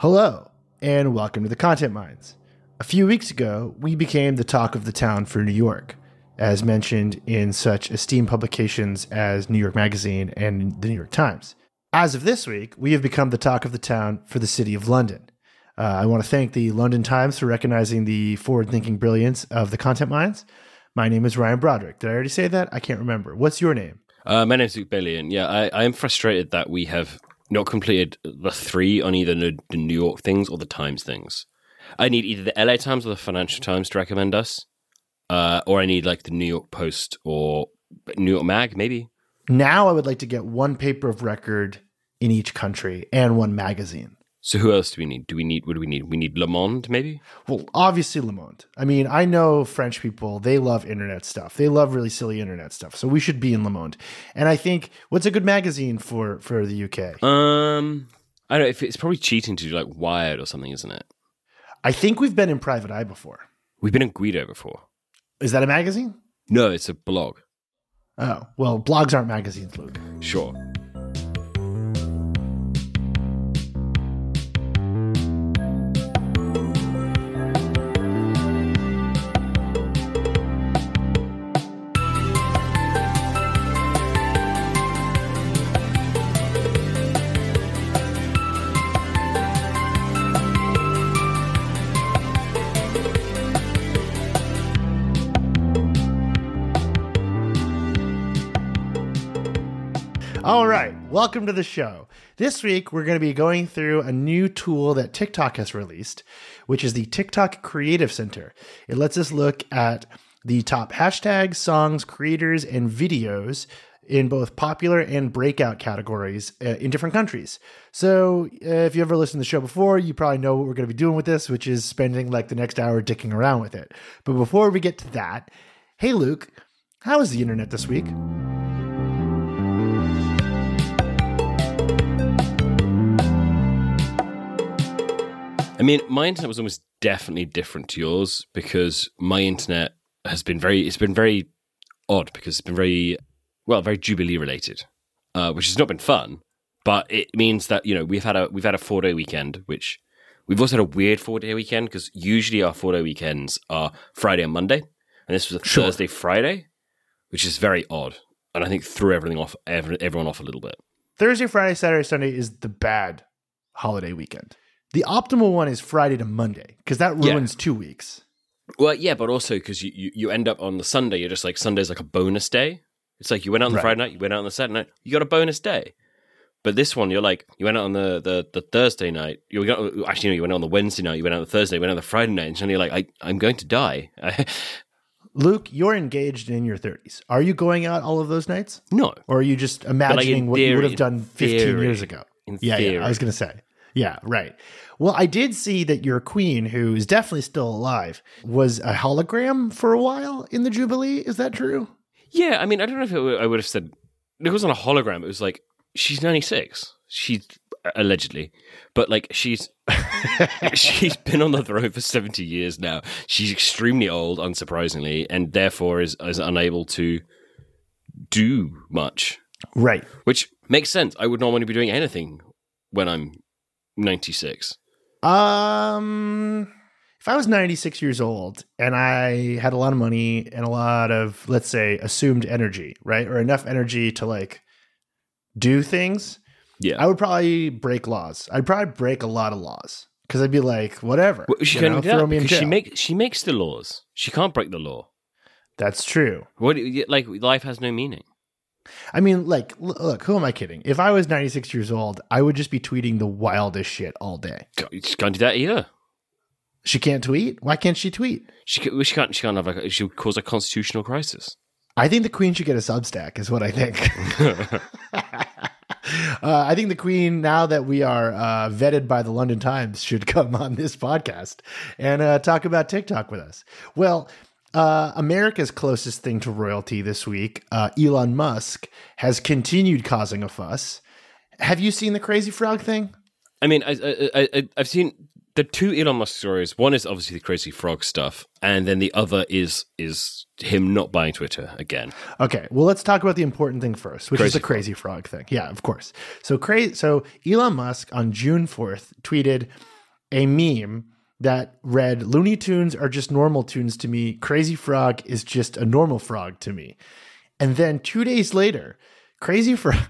Hello, and welcome to the Content Mines. A few weeks ago, we became the talk of the town for New York, as mentioned in such esteemed publications as New York Magazine and the New York Times. As of this week, we have become the talk of the town for the city of London. Uh, I want to thank the London Times for recognizing the forward thinking brilliance of the Content Mines. My name is Ryan Broderick. Did I already say that? I can't remember. What's your name? Uh, my name's Luke Bailey, yeah, I, I am frustrated that we have not completed the three on either the, New York things or the Times things. I need either the LA Times or the Financial Times to recommend us, uh, or I need like the New York Post or New York Mag, maybe. Now I would like to get one paper of record in each country and one magazine. So who else do we need? Do we need what do we need? We need Le Monde, maybe. Well, obviously Le Monde. I mean, I know French people; they love internet stuff. They love really silly internet stuff. So we should be in Le Monde. And I think what's a good magazine for for the UK? Um, I don't know if it's probably cheating to do like Wired or something, isn't it? I think we've been in Private Eye before. We've been in Guido before. Is that a magazine? No, it's a blog. Oh well, blogs aren't magazines, Luke. Sure. All right, welcome to the show. This week, we're going to be going through a new tool that TikTok has released, which is the TikTok Creative Center. It lets us look at the top hashtags, songs, creators, and videos in both popular and breakout categories uh, in different countries. So, uh, if you ever listened to the show before, you probably know what we're going to be doing with this, which is spending like the next hour dicking around with it. But before we get to that, hey, Luke, how was the internet this week? Mean, my internet was almost definitely different to yours because my internet has been very, it's been very odd because it's been very, well, very Jubilee related, uh, which has not been fun. But it means that you know we've had a we've had a four day weekend, which we've also had a weird four day weekend because usually our four day weekends are Friday and Monday, and this was a Sure. Thursday Friday, which is very odd, and I think threw everything off every, everyone off a little bit. Thursday, Friday, Saturday, Sunday is the bad holiday weekend. The optimal one is Friday to Monday because that Yeah. ruins two weeks. Well, yeah, but also because you, you, you end up on the Sunday, you're just like Sunday's like a bonus day. It's like you went out on the Right. Friday night, you went out on the Saturday night, you got a bonus day. But this one, you're like you went out on the, the, the Thursday night. You got actually no, you went out on the Wednesday night. You went out on the Thursday. You went out on the Friday night, and suddenly you're like, I, I'm going to die. Luke, you're engaged in your 30s. Are you going out all of those nights? no, Or are you just imagining in what you would have done 15 theory. years ago? Yeah, theory. yeah, I was going to say. Yeah, right. Well, I did see that your queen, who is definitely still alive, was a hologram for a while in the Jubilee. Is that true? yeah. I mean, I don't know if it, I would have said it wasn't a hologram. It was like she's 96. She's allegedly, but like she's she's been on the throne for 70 years now. She's extremely old, unsurprisingly, and therefore is, is unable to do much, Right. which makes sense. I would not want to be doing anything when I'm 96. Um, if I was 96 years old and I had a lot of money and a lot of, let's say, assumed energy, right? Or enough energy to like do things, Yeah. I would probably break laws. I'd probably break a lot of laws because I'd be like, whatever. Well, she you can't know, do that throw me in because she jail. make she makes the laws. She can't break the law. That's true. What like life has no meaning. I mean, like, look, who am I kidding? If I was 96 years old, I would just be tweeting the wildest shit all day. She can't do that either. She can't tweet. Why can't she tweet? She ca- she can't she can't have like she would cause a constitutional crisis. I think the queen should get a Substack, is what I think. uh, I think the queen, now that we are uh, vetted by the London Times, should come on this podcast and uh, talk about TikTok with us. Well, uh, America's closest thing to royalty this week, uh, Elon Musk, has continued causing a fuss. Have you seen the crazy frog thing? I mean, I, I, I, I've seen the two Elon Musk stories. One is obviously the crazy frog stuff, and then the other is is him not buying Twitter again. Okay, well, let's talk about the important thing first, which is the crazy frog thing. Yeah, of course. So, cra- so Elon Musk on June fourth tweeted a meme that read, "Looney Tunes are just normal tunes to me. Crazy Frog is just a normal frog to me." And then two days later, Crazy Frog.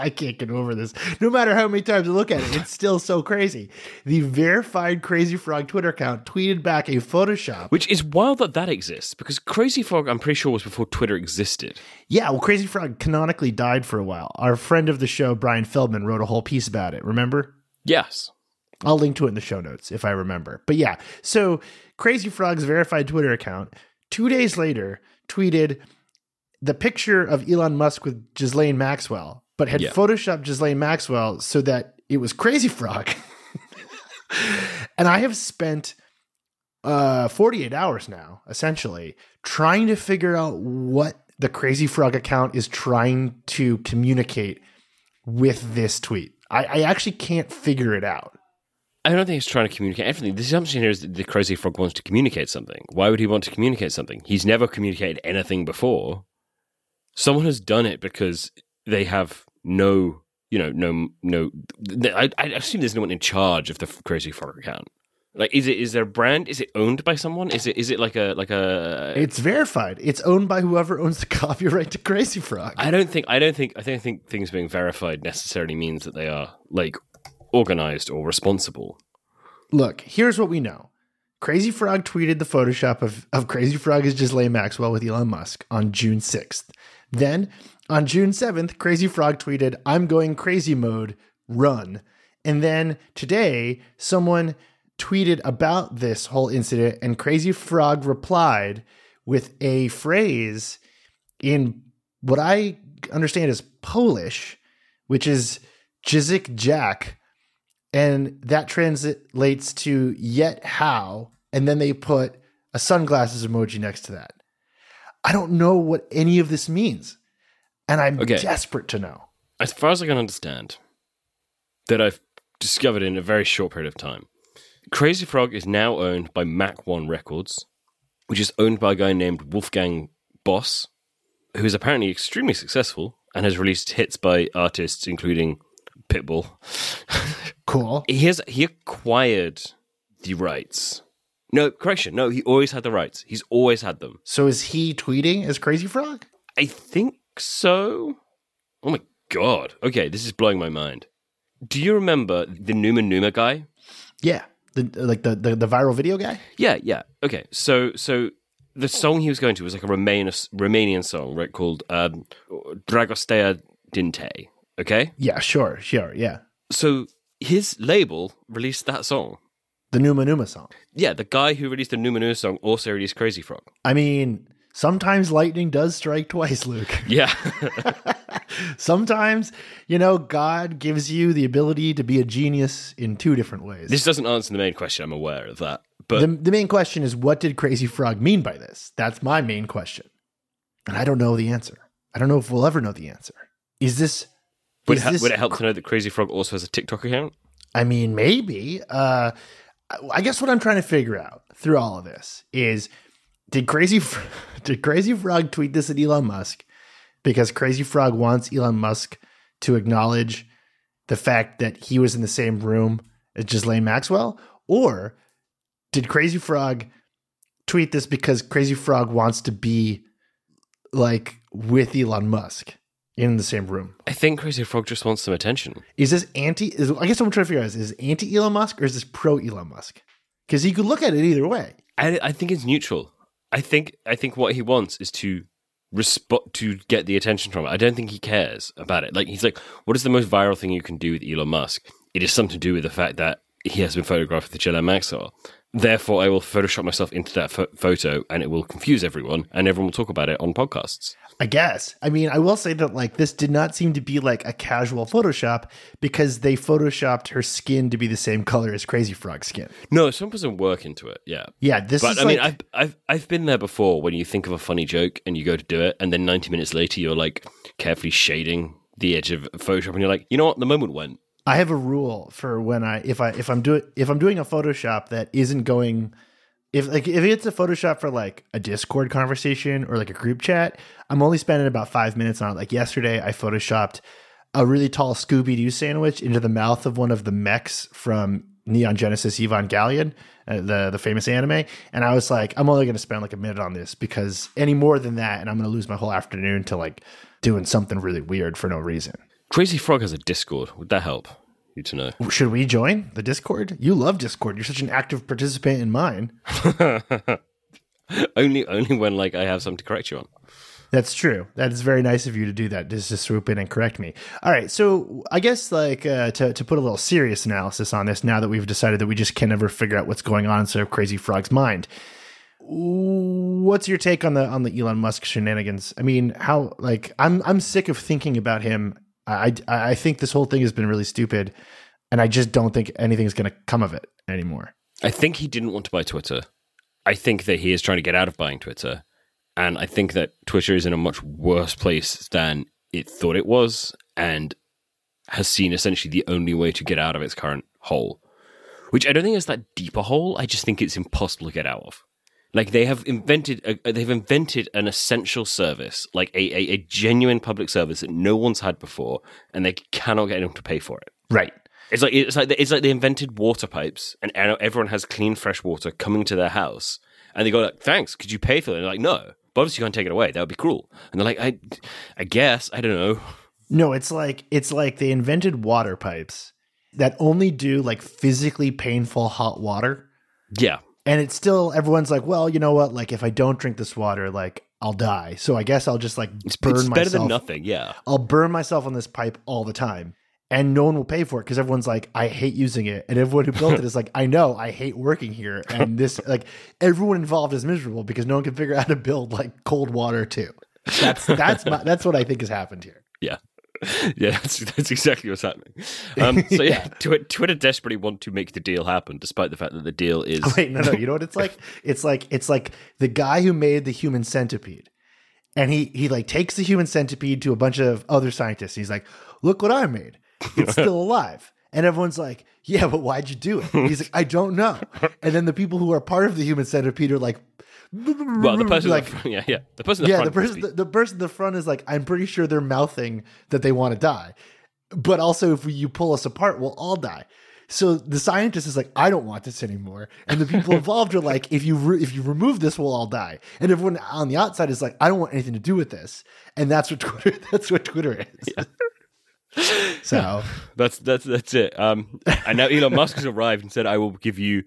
I can't get over this. No matter how many times I look at it, it's still so crazy. The verified Crazy Frog Twitter account tweeted back a Photoshop. Which is wild that that exists because Crazy Frog, I'm pretty sure, was before Twitter existed. Yeah, well, Crazy Frog canonically died for a while. Our friend of the show, Brian Feldman, wrote a whole piece about it. Remember? Yes. I'll link to it in the show notes if I remember. But yeah, so Crazy Frog's verified Twitter account two days later tweeted the picture of Elon Musk with Ghislaine Maxwell, but had Yeah. photoshopped Ghislaine Maxwell so that it was Crazy Frog. and I have spent uh 48 hours now, essentially, trying to figure out what the Crazy Frog account is trying to communicate with this tweet. I, I actually can't figure it out. I don't think he's trying to communicate everything. The assumption here is that the Crazy Frog wants to communicate something. Why would he want to communicate something? He's never communicated anything before. Someone has done it because they have no, you know, no, no. I, I assume there's no one in charge of the Crazy Frog account. Like, is it is there a brand? Is it owned by someone? Is it is it like a like a? It's verified. It's owned by whoever owns the copyright to Crazy Frog. I don't think I don't think I don't think things being verified necessarily means that they are like organized or responsible. Look, here's what we know. Crazy Frog tweeted the Photoshop of, of Crazy Frog is Ghislaine Maxwell with Elon Musk on June 6th. Then on June 7th, Crazy Frog tweeted, I'm going crazy mode, run. And then today, someone tweeted about this whole incident, and Crazy Frog replied with a phrase in what I understand is Polish, which is Jizik Jack. And that translates to yet how. And then they put a sunglasses emoji next to that. I don't know what any of this means. And I'm Okay. desperate to know. as far as I can understand, that I've discovered in a very short period of time, Crazy Frog is now owned by Mach One Records, which is owned by a guy named Wolfgang Boss, who is apparently extremely successful and has released hits by artists including Pitbull. Cool. He has he acquired the rights. No, correction. No, he always had the rights. He's always had them. So is he tweeting as Crazy Frog? I think so. Oh my god. Okay, this is blowing my mind. Do you remember the Numa Numa guy? Yeah. The, like the, the, the viral video guy? Yeah, yeah. Okay, so so the song he was going to was like a Romanian Romanian song, right? Called um, Dragostea Din Tei. Okay, Yeah, sure, sure. Yeah. so his label released that song. The Numa Numa song. Yeah, the guy who released the Numa Numa song also released Crazy Frog. I mean, sometimes lightning does strike twice, Luke. Yeah, sometimes, you know, God gives you the ability to be a genius in two different ways. this doesn't answer the main question. I'm aware of that, but the, the main question is what did Crazy Frog mean by this? That's my main question. And I don't know the answer. I don't know if we'll ever know the answer. Is this. Would, it, ha- this- would it help to know that Crazy Frog also has a TikTok account? I mean, maybe. Uh, I guess what I'm trying to figure out through all of this is did Crazy did Crazy Frog tweet this at Elon Musk because Crazy Frog wants Elon Musk to acknowledge the fact that he was in the same room as Ghislaine Maxwell, or did Crazy Frog tweet this because Crazy Frog wants to be like with Elon Musk in the same room? I think Crazy Frog just wants some attention. Is this anti? Is I guess what I'm trying to figure out is, is this anti Elon Musk or is this pro Elon Musk? Because you could look at it either way. I, I think it's neutral. I think I think what he wants is to respond to get the attention from it. I don't think he cares about it. Like he's like, what is the most viral thing you can do with Elon Musk? It is something to do with the fact that he has been photographed with Ghislaine Maxwell. Therefore, I will Photoshop myself into that pho- photo, and it will confuse everyone, and everyone will talk about it on podcasts. I guess. I mean, I will say that like this did not seem to be like a casual Photoshop because they photoshopped her skin to be the same color as Crazy Frog's skin. No, someone put some work into it. Yeah. Yeah, this But I like mean, I've, I've I've been there before when you think of a funny joke and you go to do it, and then ninety minutes later you're like carefully shading the edge of Photoshop, and you're like, you know what, the moment went. I have a rule for when I if I if I'm doing if I'm doing a Photoshop that isn't going if like if it's a Photoshop for like a Discord conversation or like a group chat, I'm only spending about five minutes on it. Like yesterday, I photoshopped a really tall Scooby Doo sandwich into the mouth of one of the mechs from Neon Genesis Evangelion, uh, the the famous anime, and I was like, I'm only going to spend like a minute on this because any more than that, and I'm going to lose my whole afternoon to like doing something really weird for no reason. Crazy Frog has a Discord. Would that help you to know? Should we join the Discord? You love Discord. You're such an active participant in mine. only only when like I have something to correct you on. That's true. That is very nice of you to do that, just to swoop in and correct me. All right, so I guess like uh, to to put a little serious analysis on this, now that we've decided that we just can never figure out what's going on inside of Crazy Frog's mind, what's your take on the on the Elon Musk shenanigans? I mean, how like I'm I'm sick of thinking about him. I I, think this whole thing has been really stupid, and I just don't think anything's going to come of it anymore. I think he didn't want to buy Twitter. I think that he is trying to get out of buying Twitter. And I think that Twitter is in a much worse place than it thought it was and has seen essentially the only way to get out of its current hole, which I don't think is that deep a hole. I just think it's impossible to get out of. Like they have invented, a, uh, they've invented an essential service, like a, a, a genuine public service that no one's had before, and they cannot get anyone to pay for it. Right. It's like it's like it's like they invented water pipes, and everyone has clean, fresh water coming to their house, and they go like, "Thanks, could you pay for it?" And they're like, "No." But obviously, you can't take it away. That would be cruel. And they're like, I, I guess I don't know. No, it's like it's like they invented water pipes that only do like physically painful hot water. Yeah, and it's still everyone's like, well, you know what? Like, if I don't drink this water, like I'll die. So I guess I'll just like it's, burn it's myself. better than nothing. Yeah, I'll burn myself on this pipe all the time and no one will pay for it because everyone's like, I hate using it, and everyone who built it is like, I know, I hate working here, and this like everyone involved is miserable because no one can figure out how to build like cold water too. That's that's my, that's what I think has happened here. Yeah. Yeah, that's that's exactly what's happening. Um, so yeah, yeah. Twitter desperately want to make the deal happen, despite the fact that the deal is. Wait, no, no. You know what it's like? It's like it's like the guy who made the human centipede, and he he like takes the human centipede to a bunch of other scientists. he's like, "Look what I made." it's still alive. And everyone's like, yeah, but why'd you do it? he's like, I don't know. And then the people who are part of the human centipede are like, well, the person, like, the front, yeah, yeah, the person, yeah, the person, the, the, person in the front is like, I'm pretty sure they're mouthing that they want to die, but also if you pull us apart, we'll all die. So the scientist is like, I don't want this anymore, and the people involved are like, if you re- if you remove this, we'll all die. And everyone on the outside is like, I don't want anything to do with this, and that's what Twitter that's what Twitter is. Yeah. So that's that's that's it. Um, and now Elon Musk has arrived and said, "I will give you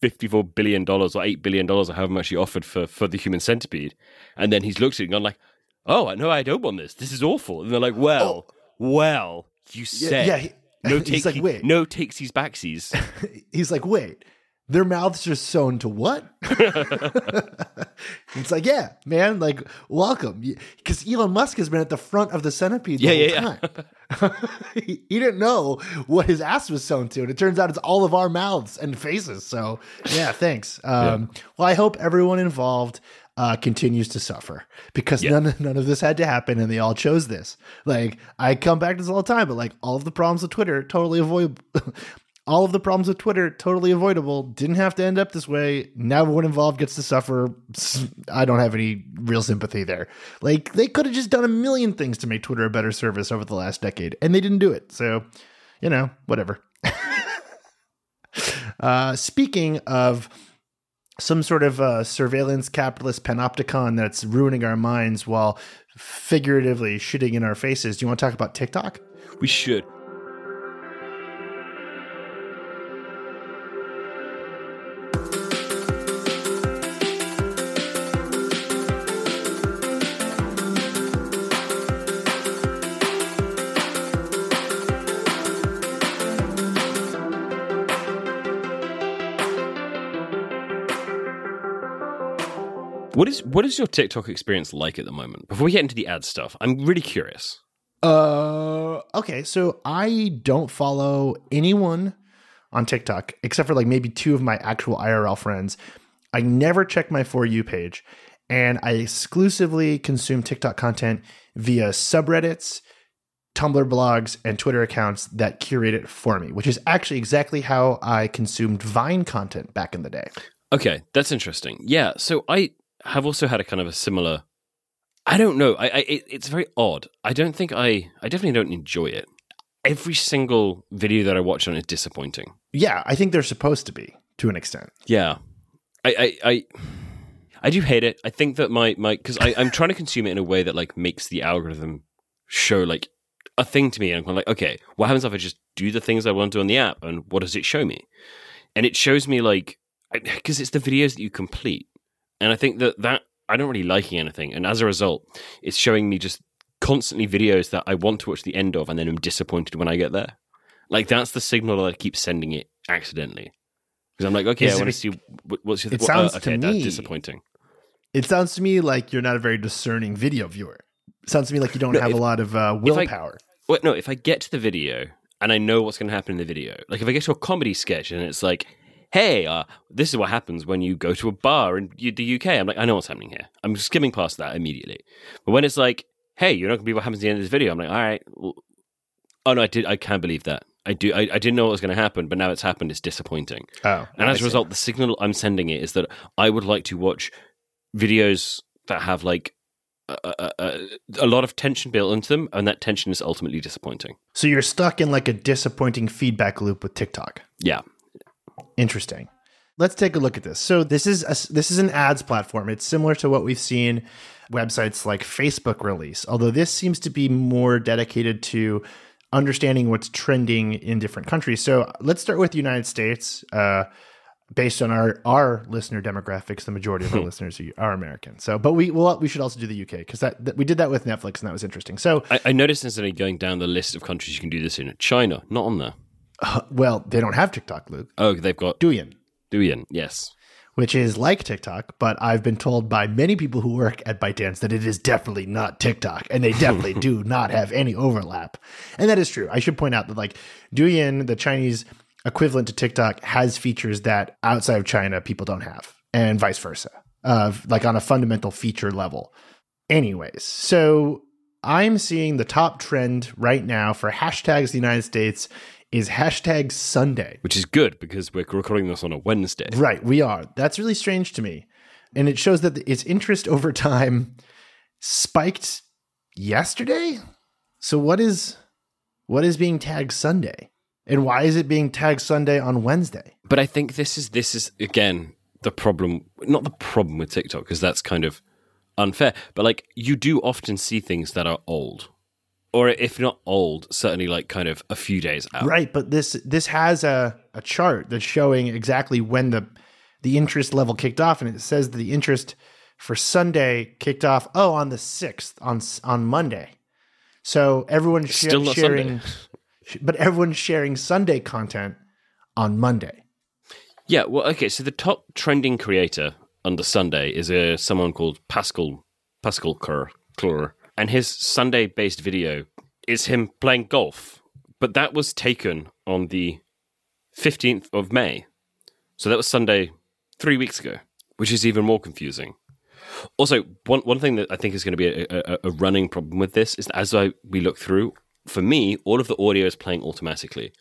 fifty-four billion dollars or eight billion dollars, or however much he offered for for the human centipede." And then he's looked at it and gone like, "Oh, no, I don't want this. This is awful." And they're like, "Well, oh. well, you said." Yeah, yeah he, no takes, like, wait. no takesies backsies. he's like, wait, their mouths are sewn to what? it's like, yeah, man, like, welcome. Because Elon Musk has been at the front of the centipede the yeah, whole yeah, time. Yeah. he, he, didn't know what his ass was sewn to. And it turns out it's all of our mouths and faces. So, yeah, thanks. Um, yeah. Well, I hope everyone involved uh, continues to suffer because none, none of this had to happen and they all chose this. Like, I come back to this all the time, but like, all of the problems with Twitter totally avoid all of the problems with Twitter totally avoidable. Didn't have to end up this way. Now everyone involved gets to suffer. I don't have any real sympathy there. Like they could have just done a million things to make Twitter a better service over the last decade, and they didn't do it. So, you know, whatever. uh, speaking of some sort of uh, surveillance capitalist panopticon that's ruining our minds while figuratively shitting in our faces, do you want to talk about TikTok? We should. What is your TikTok experience like at the moment? Before we get into the ad stuff, I'm really curious. Uh, okay, so I don't follow anyone on TikTok except for like maybe two of my actual IRL friends. I never check my for you page, and I exclusively consume TikTok content via subreddits, Tumblr blogs and Twitter accounts that curate it for me, which is actually exactly how I consumed Vine content back in the day. Okay, that's interesting. Yeah, so I have also had a kind of a similar. I don't know. I, I it, it's very odd. I don't think I. I definitely don't enjoy it. Every single video that I watch on is disappointing. Yeah, I think they're supposed to be to an extent. Yeah, I, I, I, I do hate it. I think that my my because I'm trying to consume it in a way that like makes the algorithm show like a thing to me. And I'm like, okay, what happens if I just do the things I want to do on the app, and what does it show me? And it shows me like because it's the videos that you complete, and I think that that I don't really liking anything, and as a result, it's showing me just constantly videos that I want to watch the end of, and then I'm disappointed when I get there. Like that's the signal that I keep sending it accidentally because I'm like, okay, Is I want to see what's your. It what- sounds uh, to okay, that's me- disappointing. It sounds to me like you're not a very discerning video viewer. sounds to me like you don't No, have if- a lot of uh, willpower. Wait, no, if I get to the video and I know what's going to happen in the video, like if I get to a comedy sketch and it's like, hey, uh, this is what happens when you go to a bar in the UK, I'm like, I know what's happening here. I'm skimming past that immediately. But when it's like, hey, you're not going to be what happens at the end of this video, I'm like, all right. Well, oh, no, I, did, I can't believe that. I do. I, I didn't know what was going to happen, but now it's happened. It's disappointing. oh, And I as a result, the signal I'm sending it is that I would like to watch videos that have like a, a, a, a lot of tension built into them, and that tension is ultimately disappointing. so you're stuck in like a disappointing feedback loop with TikTok. Yeah. Interesting. Let's take a look at this. So this is a, this is an ads platform. It's similar to what we've seen websites like Facebook release, although this seems to be more dedicated to understanding what's trending in different countries. So let's start with the United States. Uh, based on our our listener demographics, the majority of our listeners are- American. So, but we well, we should also do the UK because that, that we did that with Netflix and that was interesting. So, I, I noticed instantly going down the list of countries you can do this in. China, not on there. Uh, well, they don't have TikTok, Luke. Oh, they've got Douyin. Douyin. Yes. which is like TikTok, but I've been told by many people who work at ByteDance that it is definitely not TikTok, and they definitely do not have any overlap. And that is true. I should point out that like Douyin, the Chinese equivalent to TikTok, has features that outside of China people don't have, and vice versa. Uh, like on a fundamental feature level. Anyways, so I'm seeing the top trend right now for hashtags in the United States is hashtag Sunday. Which is good because we're recording this on a Wednesday. Right, we are. That's really strange to me. And it shows that its interest over time spiked yesterday. So what is what is being tagged Sunday? And why is it being tagged Sunday on Wednesday? But I think this is this is again the problem. Not the problem with TikTok because that's kind of unfair. But like you do often see things that are old, or if not old, certainly like kind of a few days out. Right, but this this has a, a chart that's showing exactly when the the interest level kicked off and it says that the interest for Sunday kicked off oh on the 6th on on Monday. So everyone's sh- Still sharing sh- but everyone's sharing Sunday content on Monday. Yeah, well, okay. So the top trending creator under Sunday is a someone called Pascal Pascal Kerr, and his Sunday-based video is him playing golf. But that was taken on the fifteenth of May, so that was Sunday three weeks ago, which is even more confusing. Also, one one thing that I think is going to be a, a, a running problem with this is that as I we look through, for me, all of the audio is playing automatically.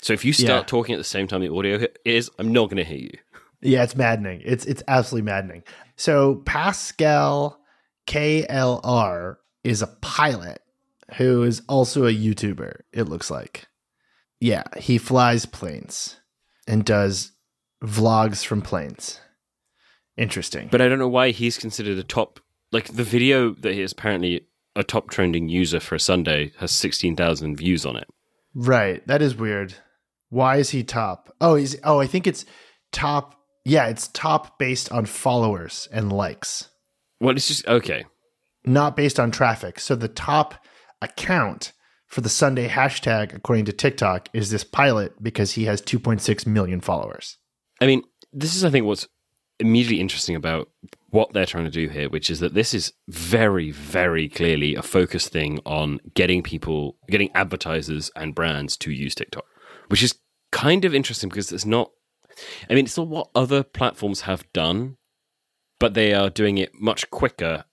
So if you start Yeah. talking at the same time the audio is, I'm not going to hear you. Yeah, it's maddening. It's it's absolutely maddening. So Pascal KLR is a pilot who is also a YouTuber, it looks like. Yeah, he flies planes and does vlogs from planes. Interesting. But I don't know why he's considered a top. Like the video that he is apparently a top trending user for a Sunday has 16,000 views on it. Right. That is weird. Why is he top? Oh, he's oh, I think it's top. Yeah, it's top based on followers and likes. Well, it's just okay. not based on traffic. So the top account for the Sunday hashtag, according to TikTok, is this pilot because he has 2.6 million followers. I mean, this is, I think, what's immediately interesting about what they're trying to do here, which is that this is very, very clearly a focused thing on getting people, getting advertisers and brands to use TikTok, which is kind of interesting because it's not, I mean, it's not what other platforms have done, but they are doing it much quicker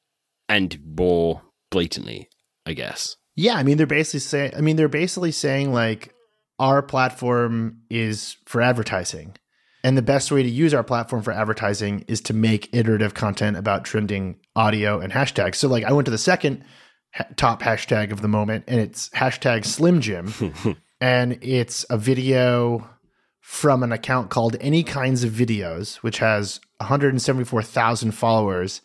and more blatantly, I guess. Yeah, I mean they're basically saying I mean they're basically saying like our platform is for advertising. And the best way to use our platform for advertising is to make iterative content about trending audio and hashtags. So like I went to the second ha- top hashtag of the moment and it's hashtag Slim Jim and it's a video from an account called Any Kinds of Videos, which has 174,000 followers.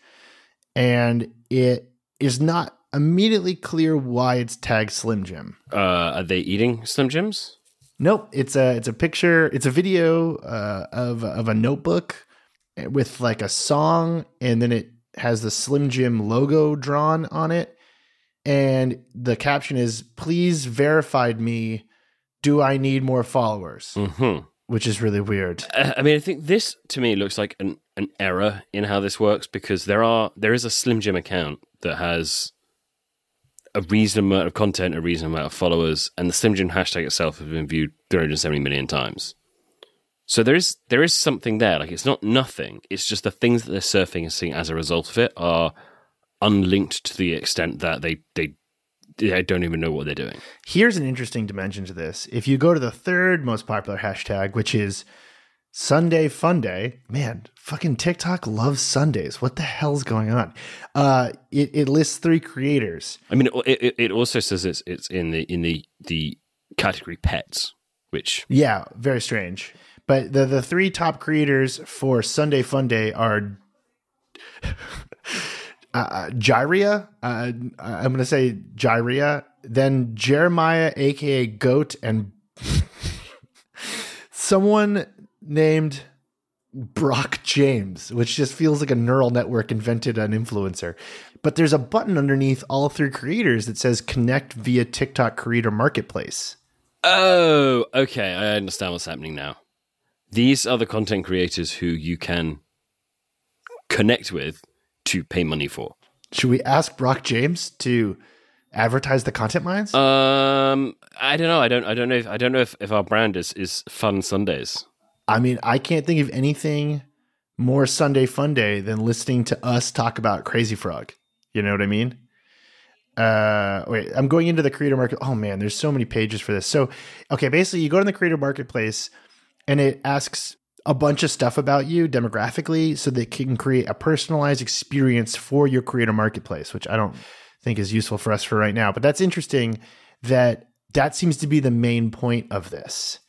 And it is not immediately clear why it's tagged Slim Jim. Uh, are they eating Slim Jims? Nope, it's a it's a picture, it's a video uh, of of a notebook with like a song, and then it has the Slim Jim logo drawn on it, and the caption is "Please verified me. Do I need more followers?" Mm-hmm. Which is really weird. Uh, I mean, I think this to me looks like an, an error in how this works because there are there is a Slim Jim account that has a reasonable amount of content, a reasonable amount of followers, and the Slim Jim hashtag itself has been viewed 370 million times. So there is there is something there. Like it's not nothing. It's just the things that they're surfing and seeing as a result of it are unlinked to the extent that they they they don't even know what they're doing. Here's an interesting dimension to this. If you go to the third most popular hashtag, which is Sunday Fun Day, man, fucking TikTok loves Sundays. What the hell's going on? Uh, it, it lists three creators. I mean, it, it, it also says it's it's in the in the the category pets, which Yeah, very strange. But the the three top creators for Sunday Fun Day are uh, Gyria. Uh, I'm going to say Gyria. Then Jeremiah, aka Goat, and someone named Brock James, which just feels like a neural network invented an influencer. But there's a button underneath all three creators that says connect via TikTok Creator Marketplace. Oh, okay. I understand what's happening now. These are the content creators who you can connect with to pay money for. Should we ask Brock James to advertise the content mines? Um, I don't know. I don't. I don't know. If, I don't know if, if our brand is is Fun Sundays. I mean, I can't think of anything more Sunday fun day than listening to us talk about Crazy Frog. You know what I mean? Uh, wait, I'm going into the creator market. Oh man, there's so many pages for this. So, okay, basically, you go to the creator marketplace, and it asks a bunch of stuff about you demographically, so they can create a personalized experience for your creator marketplace, which I don't think is useful for us for right now. But that's interesting. That that seems to be the main point of this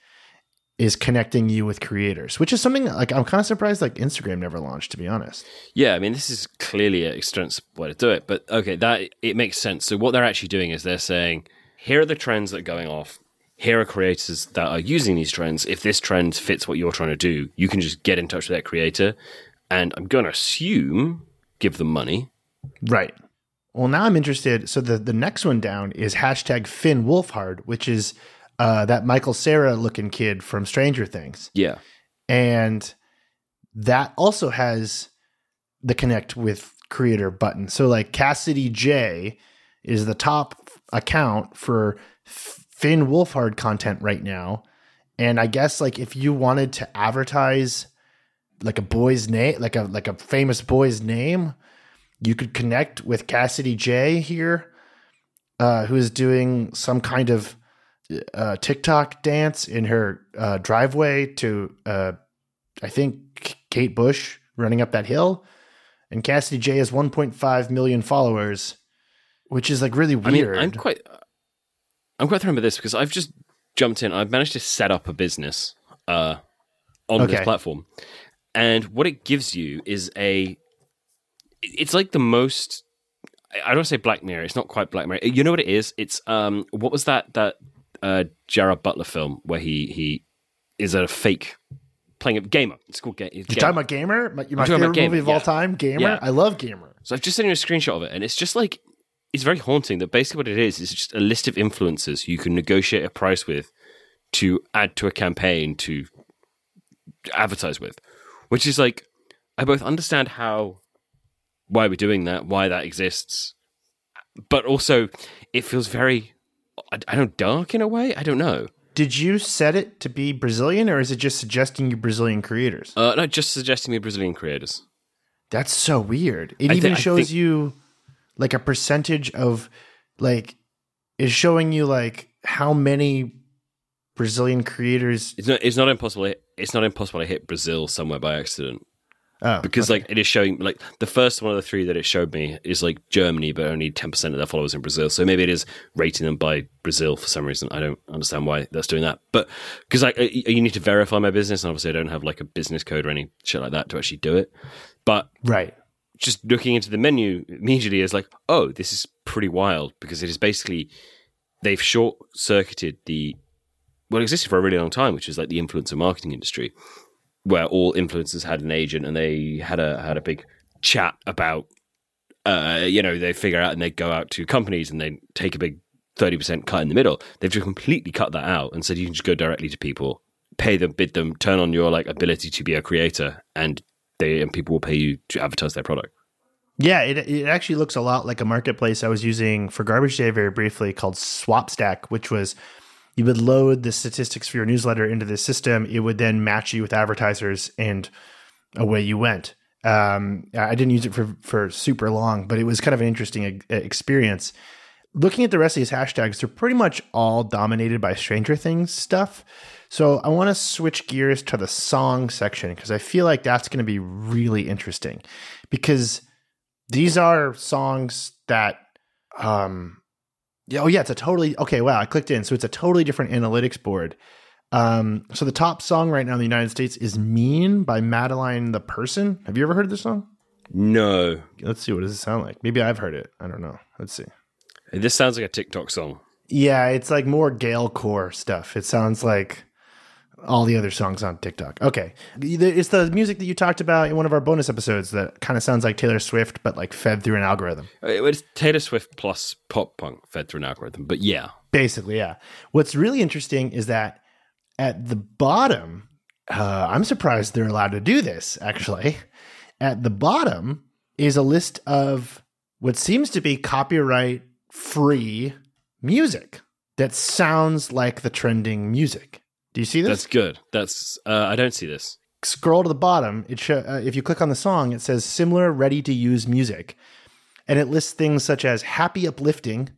is connecting you with creators, which is something like I'm kind of surprised like Instagram never launched, to be honest. Yeah, I mean, this is clearly an extensive way to do it, but okay, that it makes sense. So what they're actually doing is they're saying, here are the trends that are going off. Here are creators that are using these trends. If this trend fits what you're trying to do, you can just get in touch with that creator, and I'm going to assume give them money. Right. Well, now I'm interested. So the the next one down is hashtag Finn Wolfhard, which is uh, that Michael Cera looking kid from Stranger Things. Yeah. and that also has the connect with creator button. So like Cassidy J is the top account for Finn Wolfhard content right now. And I guess like if you wanted to advertise like a boy's name, like a like a famous boy's name, you could connect with Cassidy J here, uh, who is doing some kind of uh, TikTok dance in her uh, driveway to, uh, I think, Kate Bush running up that hill. And Cassidy J has 1.5 million followers, which is like really I mean, weird. I'm quite, I'm quite thrown by this because I've just jumped in. I've managed to set up a business uh, on this platform, and what it gives you is a. It's like the most. I don't want to say Black Mirror. It's not quite Black Mirror. You know what it is? It's um. What was that that uh Gerard Butler film where he he is a fake playing a gamer? It's called Ga- You're talking about Gamer? My, my favorite Gamer, movie of all yeah. time? Gamer? Yeah. I love Gamer. So I've just sent you a screenshot of it, and it's just like it's very haunting. That basically what it is is just a list of influencers you can negotiate a price with to add to a campaign to advertise with, which is like I both understand how why we're doing that, why that exists, but also it feels very I, I don't dark in a way. I don't know. Did you set it to be Brazilian or is it just suggesting you Brazilian creators? Uh, no, just suggesting me Brazilian creators. That's so weird. It I even I shows think- you like a percentage of like is showing you like how many Brazilian creators. It's not. It's not impossible. It's not impossible to hit Brazil somewhere by accident. Oh, because okay. like it is showing like the first one of the three that it showed me is like Germany, but only ten percent of their followers in Brazil. So maybe it is rating them by Brazil for some reason. I don't understand why that's doing that, but because like you need to verify my business, and obviously I don't have like a business code or any shit like that to actually do it. But right, just looking into the menu immediately is like, oh, this is pretty wild because it is basically they've short circuited the what existed for a really long time, which is like the influencer marketing industry, where all influencers had an agent and they had a had a big chat about uh, you know, they figure out and they go out to companies and they take a big 30% cut in the middle. They've just completely cut that out and said you can just go directly to people, pay them, bid them, turn on your like ability to be a creator and they and people will pay you to advertise their product. Yeah, it, it actually looks a lot like a marketplace I was using for Garbage Day very briefly called Swapstack, which was you would load the statistics for your newsletter into the system. It would then match you with advertisers, and away you went. Um, I didn't use it for for super long, but it was kind of an interesting experience. Looking at the rest of these hashtags, they're pretty much all dominated by Stranger Things stuff. So I want to switch gears to the song section because I feel like that's going to be really interesting because these are songs that um yeah, oh yeah, it's a totally okay. Wow, I clicked in, so it's a totally different analytics board. Um, so the top song right now in the United States is "Mean" by Madeline the Person. Have you ever heard this song? No. Let's see. What does it sound like? Maybe I've heard it. I don't know. Let's see. This sounds like a TikTok song. Yeah, it's like more Galecore stuff. It sounds like all the other songs on TikTok. Okay. It's the music that you talked about in one of our bonus episodes that kind of sounds like Taylor Swift, but like fed through an algorithm. Uh, it's Taylor Swift plus pop punk fed through an algorithm, but yeah. Basically, yeah. What's really interesting is that at the bottom, uh, I'm surprised they're allowed to do this, actually. At the bottom is a list of what seems to be copyright free music that sounds like the trending music. Do you see this? That's good. That's uh, I don't see this. Scroll to the bottom. It show, uh, if you click on the song, it says similar ready to use music, and it lists things such as happy uplifting,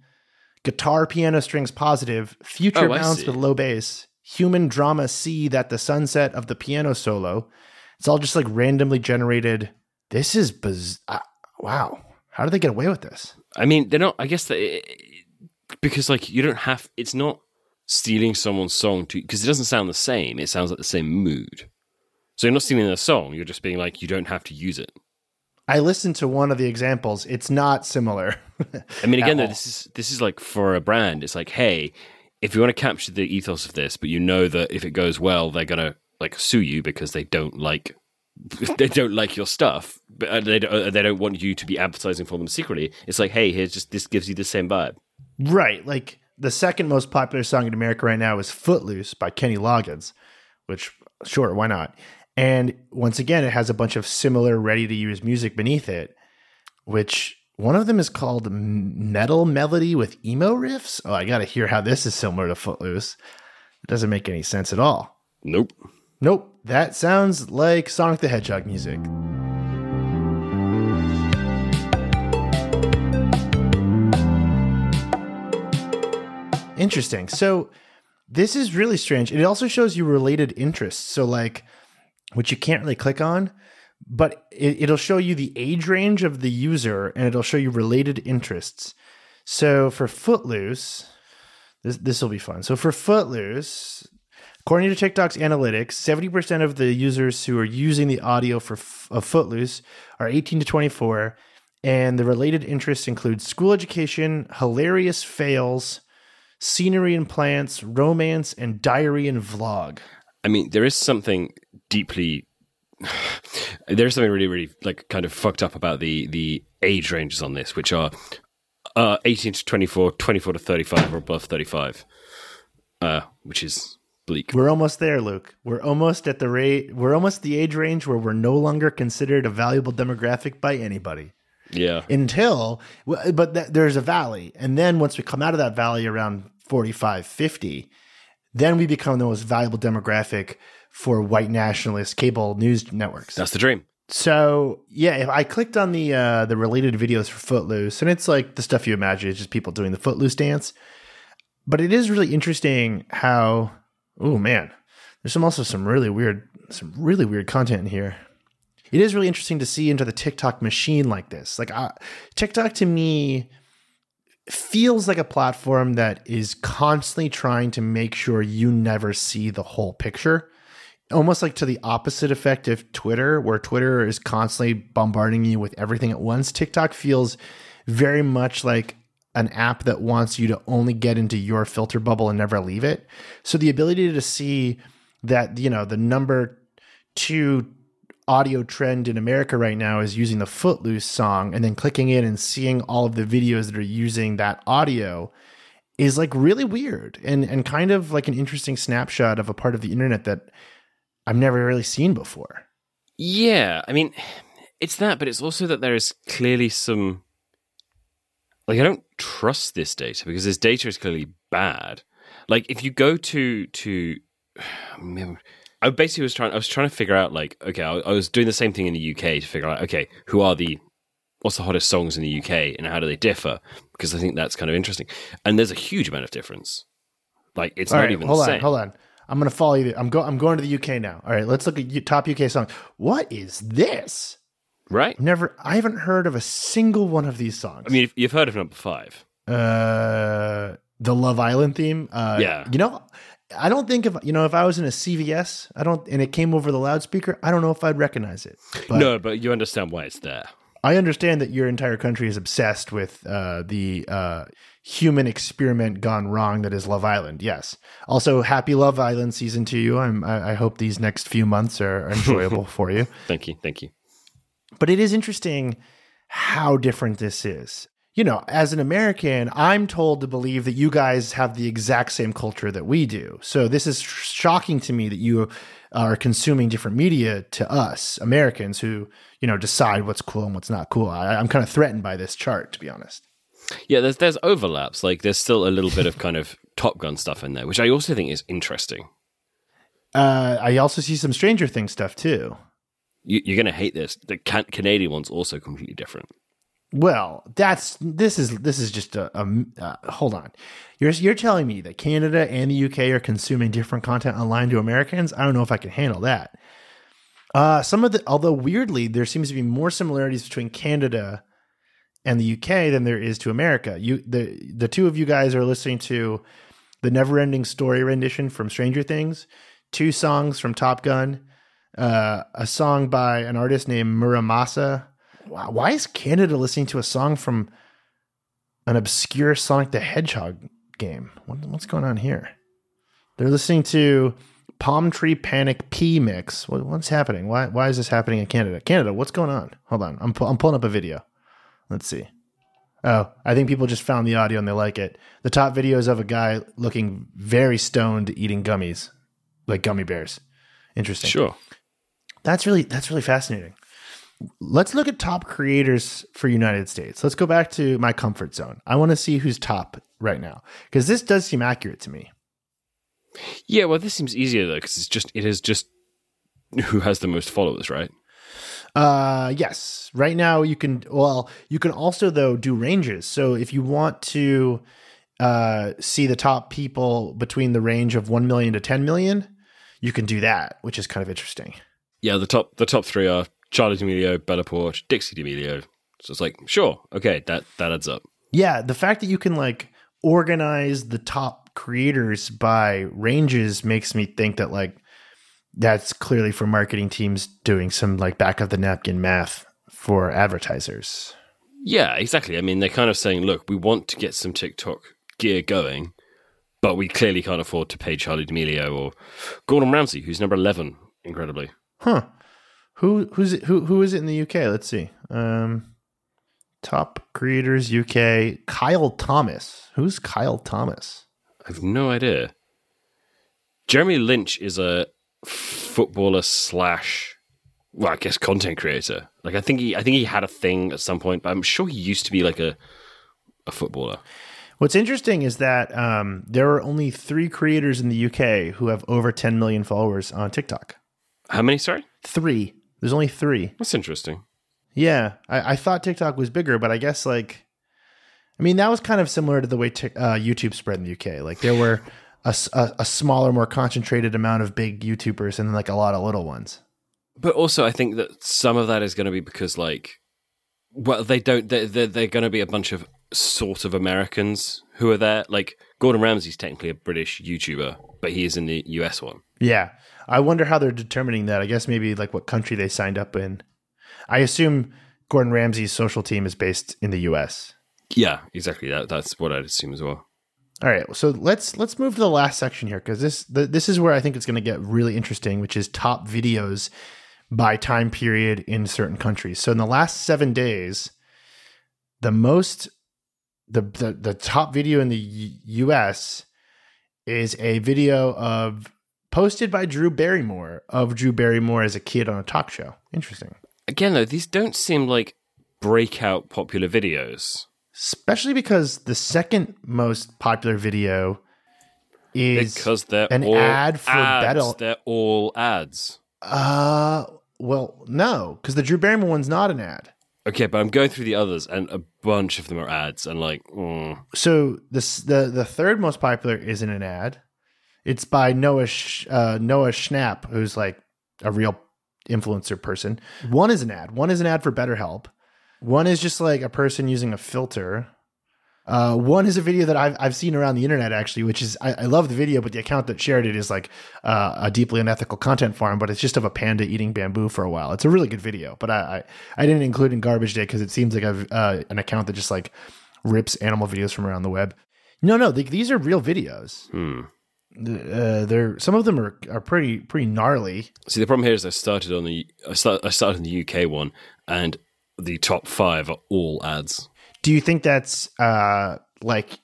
guitar piano strings positive, future oh, bounce with low bass, human drama see that the sunset of the piano solo. It's all just like randomly generated. This is biz- uh, wow. How did they get away with this? I mean, they're not. I guess they, eh, eh, because like you don't have. It's not stealing someone's song to because it doesn't sound the same. It sounds like the same mood. So you're not stealing a song. You're just being like, you don't have to use it. I listened to one of the examples. It's not similar. I mean, again, though, this is this is like for a brand. It's like, hey, if you want to capture the ethos of this, but you know that if it goes well, they're gonna like sue you because they don't like they don't like your stuff, but uh, they don't, uh, they don't want you to be advertising for them secretly. It's like, hey, here's just this gives you the same vibe, right? Like the second most popular song in America right now is Footloose by Kenny Loggins, which, sure, why not? And once again, it has a bunch of similar ready to use music beneath it, which one of them is called Metal Melody with emo riffs. Oh, I got to hear how this is similar to Footloose. It doesn't make any sense at all. Nope. Nope. That sounds like Sonic the Hedgehog music. Interesting. So this is really strange. It also shows you related interests. So like, which you can't really click on, but it, will show you the age range of the user and it'll show you related interests. So for Footloose, this this will be fun. So for Footloose, according to TikTok's analytics, 70% of the users who are using the audio for of Footloose are 18 to 24, and the related interests include school education, hilarious fails, scenery and plants, romance, and diary and vlog. I mean, there is something deeply. there's something really, really like kind of fucked up about the the age ranges on this, which are uh, 18 to 24, 24 to 35, or above 35, uh, which is bleak. We're almost there, Luke. We're almost at the rate. We're almost the age range where we're no longer considered a valuable demographic by anybody. Yeah. Until, but th- there's a valley, and then once we come out of that valley around 45, 50, then we become the most valuable demographic for white nationalist cable news networks. That's the dream. So yeah, if I clicked on the uh, the related videos for Footloose, and it's like the stuff you imagine, it's just people doing the Footloose dance. but it is really interesting how. Oh man, there's some also some really weird, some really weird content in here. It is really interesting to see into the TikTok machine like this. Like uh, TikTok to me feels like a platform that is constantly trying to make sure you never see the whole picture. Almost like to the opposite effect of Twitter, where Twitter is constantly bombarding you with everything at once. TikTok feels very much like an app that wants you to only get into your filter bubble and never leave it. So the ability to see that, you know, the number two audio trend in America right now is using the Footloose song and then clicking in and seeing all of the videos that are using that audio is like really weird and and kind of like an interesting snapshot of a part of the internet that I've never really seen before. Yeah, I mean, it's that, but it's also that there is clearly some like I don't trust this data because this data is clearly bad. Like if you go to to I basically was trying I was trying to figure out like okay, I, I was doing the same thing in the UK to figure out okay, who are the what's the hottest songs in the UK and how do they differ? Because I think that's kind of interesting. And there's a huge amount of difference. Like it's All not right, even hold the on, same. hold on. I'm gonna follow you. I'm go. I'm going to the UK now. All right, let's look at top UK songs. What is this? Right? Never. I haven't heard of a single one of these songs. I mean, if you've heard of number five. uh, the Love Island theme. Uh, Yeah. You know, I don't think if you know if I was in a CVS, I don't, and it came over the loudspeaker, I don't know if I'd recognize it. But no, but you understand why it's there. I understand that your entire country is obsessed with uh, the uh, human experiment gone wrong that is Love Island. Yes. Also, happy Love Island season two. I'm, I, I hope these next few months are enjoyable for you. Thank you, thank you. But it is interesting how different this is. You know, as an American, I'm told to believe that you guys have the exact same culture that we do. So this is shocking to me that you are consuming different media to us Americans who, you know, decide what's cool and what's not cool. I, I'm kind of threatened by this chart, to be honest. Yeah, there's there's overlaps. Like there's still a little bit of kind of Top Gun stuff in there, which I also think is interesting. Uh, I also see some Stranger Things stuff too. You, you're going to hate this. The can- Canadian one's also completely different. Well, that's this is this is just a, a uh, hold on. You're you're telling me that Canada and the UK are consuming different content online to Americans? I don't know if I can handle that. Uh, some of the although weirdly there seems to be more similarities between Canada and the UK than there is to America. You the the two of you guys are listening to the Neverending Story rendition from Stranger Things, two songs from Top Gun, uh, a song by an artist named Muramasa. Wow, why is Canada listening to a song from an obscure Sonic the Hedgehog game? What, what's going on here? They're listening to Palm Tree Panic P Mix. What, what's happening? Why why is this happening in Canada? Canada, what's going on? Hold on, I'm I'm pulling up a video. Let's see. Oh, I think people just found the audio and they like it. The top video is of a guy looking very stoned eating gummies, like gummy bears. Interesting. Sure. That's really that's really fascinating. Let's look at top creators for United States. Let's go back to my comfort zone. I want to see who's top right now because this does seem accurate to me. Yeah, well, this seems easier though because it's just it is just who has the most followers, right? Uh yes. Right now you can well, you can also though do ranges. So if you want to uh see the top people between the range of 1 million to 10 million, you can do that, which is kind of interesting. Yeah, the top the top three are Charli D'Amelio, Bella Poarch, Dixie D'Amelio. So it's like, sure, okay, that that adds up. Yeah, the fact that you can like organize the top creators by ranges makes me think that like that's clearly for marketing teams doing some like back of the napkin math for advertisers. Yeah, exactly. I mean, they're kind of saying, look, we want to get some TikTok gear going, but we clearly can't afford to pay Charli D'Amelio or Gordon Ramsay, who's number eleven, incredibly. Huh. Who who's it, who who is it in the UK? Let's see. Um top creators UK Kyle Thomas. Who's Kyle Thomas? I have no idea. Jeremy Lynch is a footballer slash, well, I guess content creator. Like I think he, I think he had a thing at some point, but I'm sure he used to be like a a footballer. What's interesting is that um, there are only three creators in the UK who have over 10 million followers on TikTok. How many? Sorry, Three. There's only three. that's interesting. Yeah, I, I thought TikTok was bigger, but I guess like I mean, that was kind of similar to the way t- uh, YouTube spread in the UK. Like there were a smaller, more concentrated amount of big YouTubers and then like a lot of little ones. But also, I think that some of that is going to be because, like, well, they don't. They're, they're, they're going to be a bunch of sort of Americans who are there. Like Gordon Ramsay's technically a British YouTuber, but he is in the US one. Yeah. I wonder how they're determining that. I guess maybe like what country they signed up in. I assume Gordon Ramsay's social team is based in the US. Yeah, exactly. That that's what I'd assume as well. All right, so let's let's move to the last section here because this the, this is where I think it's going to get really interesting, which is top videos by time period in certain countries. So in the last seven days, the most the the, the top video in the U- U.S. is a video of posted by Drew Barrymore of Drew Barrymore as a kid on a talk show. Interesting, Again, though, these don't seem like breakout popular videos especially because the second most popular video is because they're an all ad for ads. Battle- They're all ads. Uh, well, no, because the Drew Barrymore one's not an ad. Okay, but I'm going through the others, and a bunch of them are ads, and like, mm, So this the the third most popular isn't an ad. It's by Noah Sch, uh, Noah Schnapp, who's like a real influencer person. One is an ad. One is an ad for BetterHelp. One is just like a person using a filter. Uh, one is a video that I've I've seen around the internet actually, which is I, I love the video, but the account that shared it is like uh, a deeply unethical content farm, but it's just of a panda eating bamboo for a while. It's a really good video, but I I, I didn't include in garbage day because it seems like a uh, an account that just like rips animal videos from around the web. No, no, th- these are real videos. hmm. Uh, they're some of them are are pretty pretty gnarly. See, the problem here is I started on the I, start, I started on the UK one, and the top five are all ads. Do you think that's uh like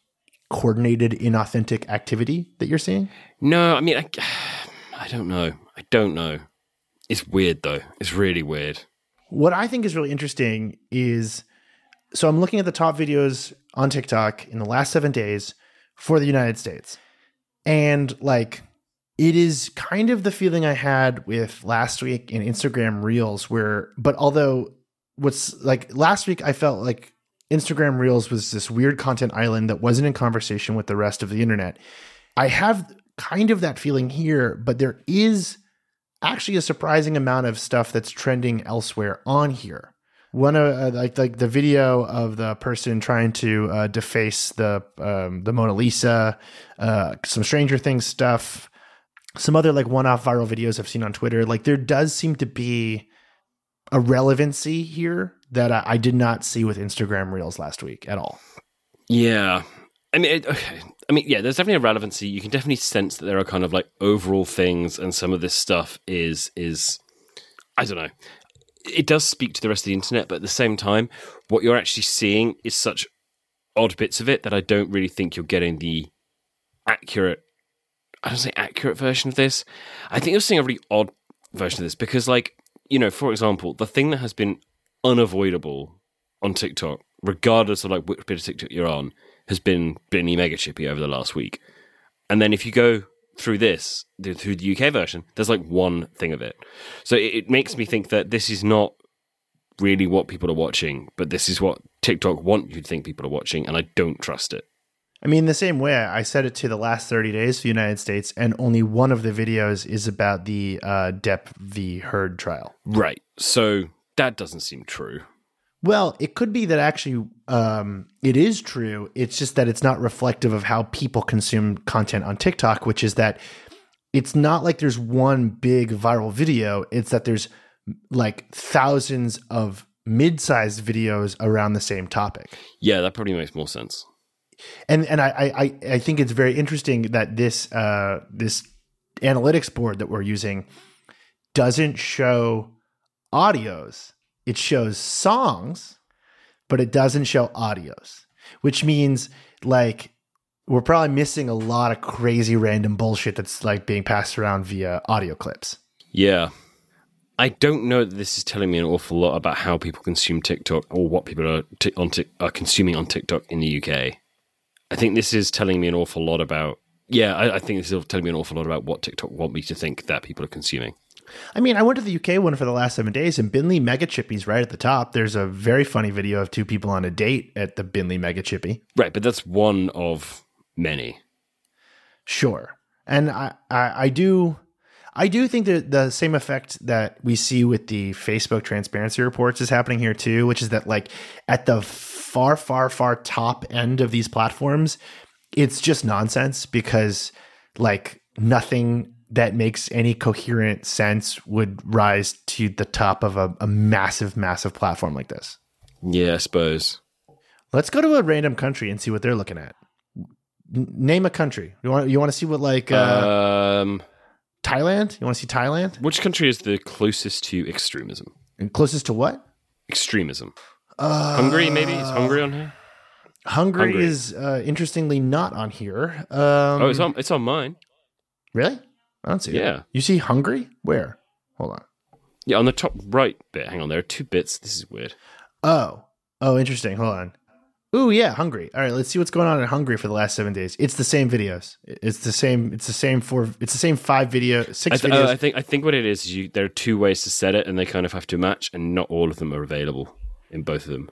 coordinated inauthentic activity that you're seeing? No, I mean, I, I don't know. I don't know. It's weird though. It's really weird. What I think is really interesting is so I'm looking at the top videos on TikTok in the last 7 days for the United States. And like it is kind of the feeling I had with last week in Instagram Reels where but although what's like last week I felt like Instagram Reels was this weird content island that wasn't in conversation with the rest of the internet. I have kind of that feeling here, but there is actually a surprising amount of stuff that's trending elsewhere on here. One uh, like like the video of the person trying to uh, deface the um, the Mona Lisa, uh, some Stranger Things stuff, some other like one-off viral videos I've seen on Twitter. Like there does seem to be a relevancy here that I, I did not see with Instagram Reels last week at all. Yeah. I mean, it, okay. I mean, yeah. There's definitely a relevancy. You can definitely sense that there are kind of like overall things, and some of this stuff is is I don't know. It does speak to the rest of the internet, but at the same time, what you're actually seeing is such odd bits of it that I don't really think you're getting the accurate. I don't say accurate version of this. I think you're seeing a really odd version of this because, like, you know, for example, the thing that has been unavoidable on TikTok, regardless of like which bit of TikTok you're on, has been Binley Mega Chippy over the last week. And then if you go through this, through the UK version, there's like one thing of it. So it, it makes me think that this is not really what people are watching, but this is what TikTok want you to think people are watching, and I don't trust it. I mean, the same way I set it to the last 30 days for the United States, and only one of the videos is about the uh, Depp v. Heard trial. Right. So that doesn't seem true. Well, it could be that actually um, it is true. It's just that it's not reflective of how people consume content on TikTok, which is that it's not like there's one big viral video. It's that there's like thousands of mid-sized videos around the same topic. Yeah, that probably makes more sense. and and I, I I think it's very interesting that this uh this analytics board that we're using doesn't show audios. It shows songs, but it doesn't show audios, which means like we're probably missing a lot of crazy random bullshit that's like being passed around via audio clips. Yeah. I don't know that this is telling me an awful lot about how people consume TikTok or what people are, t- on t- are consuming on TikTok in the UK. I think this is telling me an awful lot about. Yeah, I, I think this is telling me an awful lot about what TikTok want me to think that people are consuming. I mean, I went to the UK one for the last seven days, and Binley Mega Chippy's right at the top. There's a very funny video of two people on a date at the Binley Mega Chippy. Right, but that's one of many. Sure, and I, I, I do, I do think that the same effect that we see with the Facebook transparency reports is happening here too, which is that like at the far, far, far top end of these platforms, it's just nonsense because like nothing that makes any coherent sense would rise to the top of a, a massive, massive platform like this. Yeah, I suppose. Let's go to a random country and see what they're looking at. N- name a country. You want you want to see what like uh, um, Thailand? You want to see Thailand? which country is the closest to extremism? And closest to what? Extremism. Uh, Hungary, maybe? Is Hungary on here? Hungary, Hungary. is uh, interestingly not on here. Um, oh, it's on. It's on mine. really? I don't see it. Yeah, You see Hungary? Where? Hold on. yeah. On the top right bit. Hang on, there are two bits. This is weird. Oh. Oh, interesting. Hold on. Ooh, yeah, Hungary. All right, let's see what's going on in Hungary for the last seven days. It's the same videos. It's the same. It's the same four. It's the same five video, I, six th- videos. uh, I think. I think what it is. You there are two ways to set it, and they kind of have to match, and not all of them are available in both of them.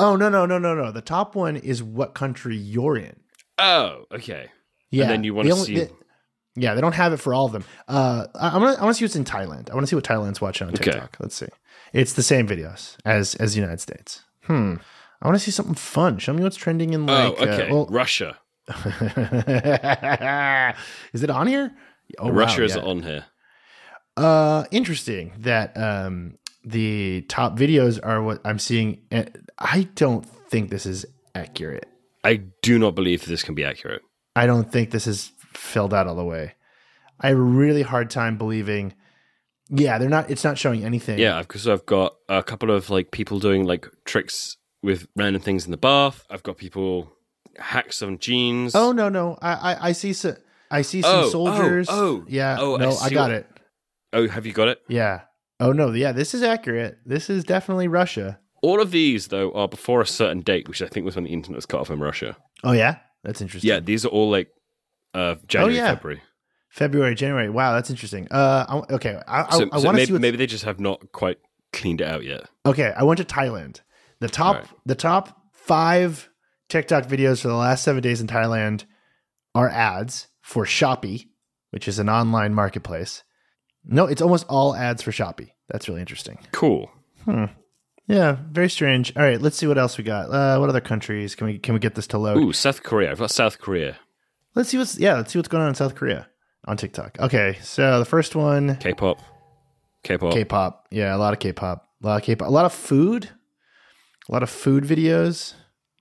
oh no, no, no, no, no. The top one is what country you're in. Oh, okay. Yeah. And then you wanna see- the- yeah, they don't have it for all of them. Uh, I, I'm gonna. I want to see what's in Thailand. I want to see what Thailand's watching on Okay. TikTok. Let's see. It's the same videos as as the United States. Hmm. I want to see something fun. Show me what's trending in like. oh, okay. Uh, well, Russia. is it on here? Oh, wow, Russia is yeah. on here. Uh, interesting that um the top videos are what I'm seeing. I don't think this is accurate. I do not believe this can be accurate. I don't think this is filled out all the way. I have a really hard time believing. Yeah, they're not. It's not showing anything. Yeah, because I've got a couple of like people doing like tricks with random things in the bath. I've got people hack some jeans. Oh no, no. I I, I see some. I see some Oh, oh, soldiers. oh, yeah. oh, I no, I, see got what- it. Oh, have you got it? Yeah. Oh no. Yeah, this is accurate. This is definitely Russia. All of these though are before a certain date, which I think was when the internet was cut off in Russia. Oh yeah, that's interesting. Yeah, these are all like uh January, yeah. February. February, January. Wow, that's interesting. Uh, I, okay. I, So, I, I so want to maybe, see. Maybe they just have not quite cleaned it out yet. Okay, I went to Thailand. The top Alright. the top five TikTok videos for the last seven days in Thailand are ads for Shopee, which is an online marketplace. No, it's almost all ads for Shopee. That's really interesting. Cool. Yeah, very strange. All right, let's see what else we got. Uh, what other countries can we can we get this to load? Ooh, South Korea. I've got South Korea. Let's see what's yeah. Let's see what's going on in South Korea on TikTok. Okay, so the first one, K-pop. K-pop. K-pop. Yeah, a lot of K-pop. A lot of K-pop. A lot of food. A lot of food videos.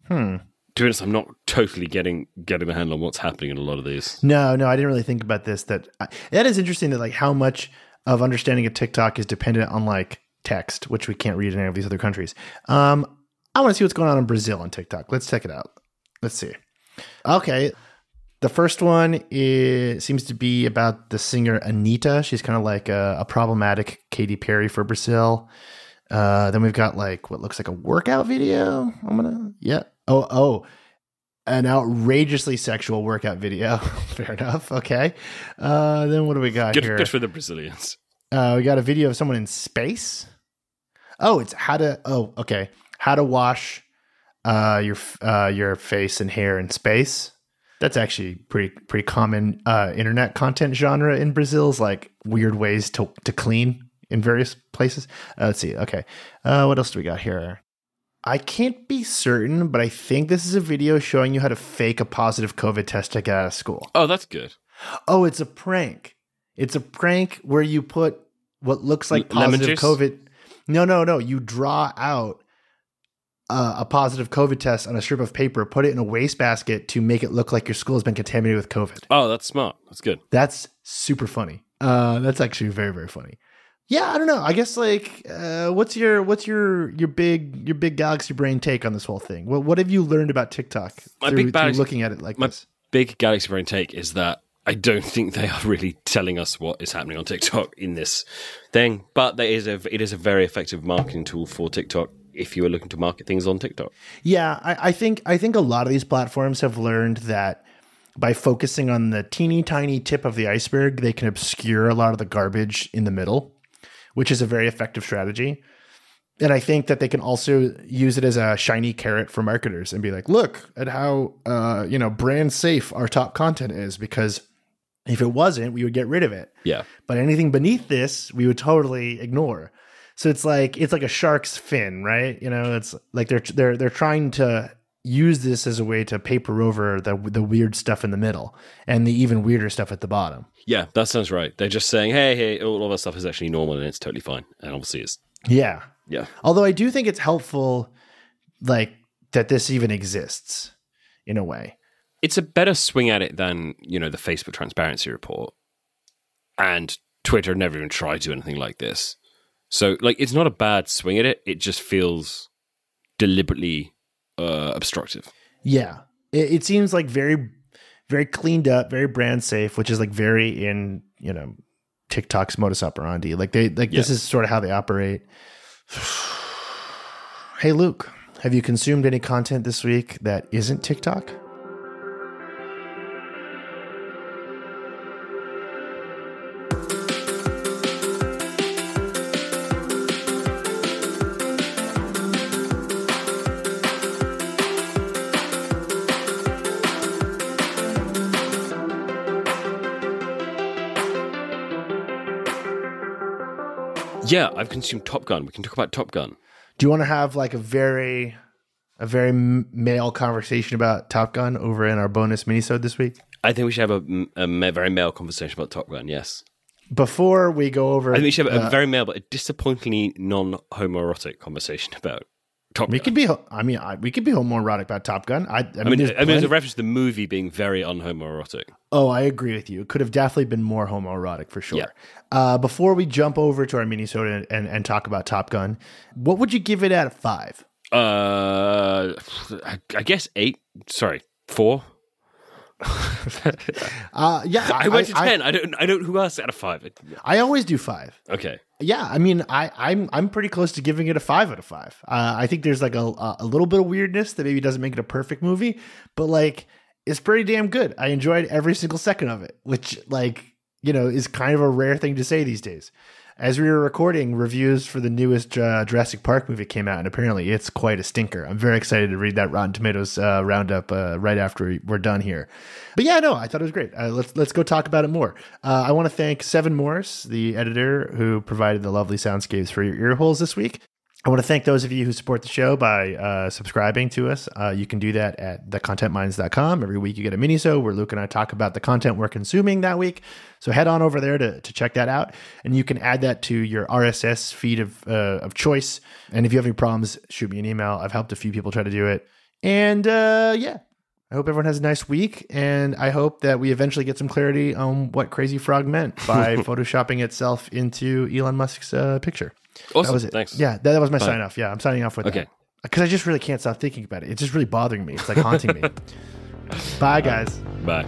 Hmm. to be honest, I'm not totally getting getting the handle on what's happening in a lot of these. No, no, I didn't really think about this. That I, that is interesting. That like how much of understanding of TikTok is dependent on like text, which we can't read in any of these other countries. Um, I want to see what's going on in Brazil on TikTok. Let's check it out. Let's see. Okay, the first one is seems to be about the singer Anitta. She's kind of like a, a problematic Katy Perry for Brazil. Uh, then we've got like what looks like a workout video. I'm gonna yeah. Oh oh, an outrageously sexual workout video. Fair enough. Okay. Uh, then what do we got Good, here? good for the Brazilians. Uh, we got a video of someone in space. Oh, it's how to. Oh, okay. How to wash uh, your uh, your face and hair in space. That's actually pretty pretty common uh, internet content genre in Brazil. Is like weird ways to to clean in various places. Uh, let's see. Okay. Uh, what else do we got here? I can't be certain, but I think this is a video showing you how to fake a positive COVID test to get out of school. Oh, that's good. Oh, it's a prank. It's a prank where you put what looks like L- positive? COVID. No, no, no. You draw out uh, a positive COVID test on a strip of paper, put it in a wastebasket to make it look like your school has been contaminated with COVID. Oh, that's smart. That's good. That's super funny. Uh, that's actually very, very funny. Yeah, I don't know. I guess like, uh, what's your what's your your big your big galaxy brain take on this whole thing? What what have you learned about TikTok My through, big galaxy- looking at it like my- this? Big Galaxy Brain take is that I don't think they are really telling us what is happening on TikTok in this thing, but there is a it is a very effective marketing tool for TikTok if you were looking to market things on TikTok. Yeah, I, I think I think a lot of these platforms have learned that by focusing on the teeny tiny tip of the iceberg, they can obscure a lot of the garbage in the middle, which is a very effective strategy. And I think that they can also use it as a shiny carrot for marketers and be like, look at how uh, you know brand safe our top content is because if it wasn't, we would get rid of it. Yeah. But anything beneath this, we would totally ignore. So it's like it's like a shark's fin, right? You know, it's like they're they're they're trying to use this as a way to paper over the the weird stuff in the middle and the even weirder stuff at the bottom. Yeah, that sounds right. They're just saying, hey, hey, all of our stuff is actually normal and it's totally fine. And obviously it's Yeah. yeah. Although I do think it's helpful like that this even exists in a way. It's a better swing at it than, you know, the Facebook transparency report. And Twitter never even tried to do anything like this. So like it's not a bad swing at it. It just feels deliberately uh, obstructive. Yeah. It, it seems like very, very cleaned up, very brand safe, which is like very in, you know, TikTok's modus operandi. Like they, like this is sort of how they operate. hey, Luke, have you consumed any content this week that isn't TikTok? Yeah, I've consumed Top Gun. We can talk about Top Gun. Do you want to have like a very, a very male conversation about Top Gun over in our bonus minisode this week? I think we should have a, a very male conversation about Top Gun. Yes, Before we go over, I think we should have a uh, very male, but a disappointingly non-homoerotic conversation about Top we Gun. could be. I mean, I, we could be homoerotic about Top Gun. I, I mean, I mean, I mean, there's a reference to the movie being very unhomoerotic. Oh, I agree with you. It could have definitely been more homoerotic for sure. Yeah. Uh, before we jump over to our minisode and, and, and talk about Top Gun, what would you give it out of five? Uh, I, I guess eight. Sorry, four. Uh, yeah, I, went to ten. I, don't. I don't. Who else out of five? I, always do five. Okay. Yeah, I mean, I, I'm I'm pretty close to giving it a five out of five. Uh, I think there's like a a little bit of weirdness that maybe doesn't make it a perfect movie, but like it's pretty damn good. I enjoyed every single second of it, which like you know is kind of a rare thing to say these days. As we were recording, reviews for the newest uh, Jurassic Park movie came out, and apparently it's quite a stinker. I'm very excited to read that Rotten Tomatoes uh, roundup uh, right after we're done here. But yeah, no, I thought it was great. Uh, let's let's go talk about it more. Uh, I want to thank Seven Morris, the editor who provided the lovely soundscapes for your ear holes this week. I want to thank those of you who support the show by uh, subscribing to us. Uh, you can do that at thecontentmines.com. Every week you get a minisode where Luke and I talk about the content we're consuming that week. So head on over there to, to check that out. And you can add that to your RSS feed of, uh, of choice. And if you have any problems, shoot me an email. I've helped a few people try to do it. And uh, yeah, I hope everyone has a nice week. And I hope that we eventually get some clarity on what Crazy Frog meant by photoshopping itself into Elon Musk's uh, picture. Awesome. That was it. Thanks. Yeah, that, that was my sign off. Yeah, I'm signing off with Okay. Because I just really can't stop thinking about it. It's just really bothering me. It's like haunting me. Bye, guys. Bye.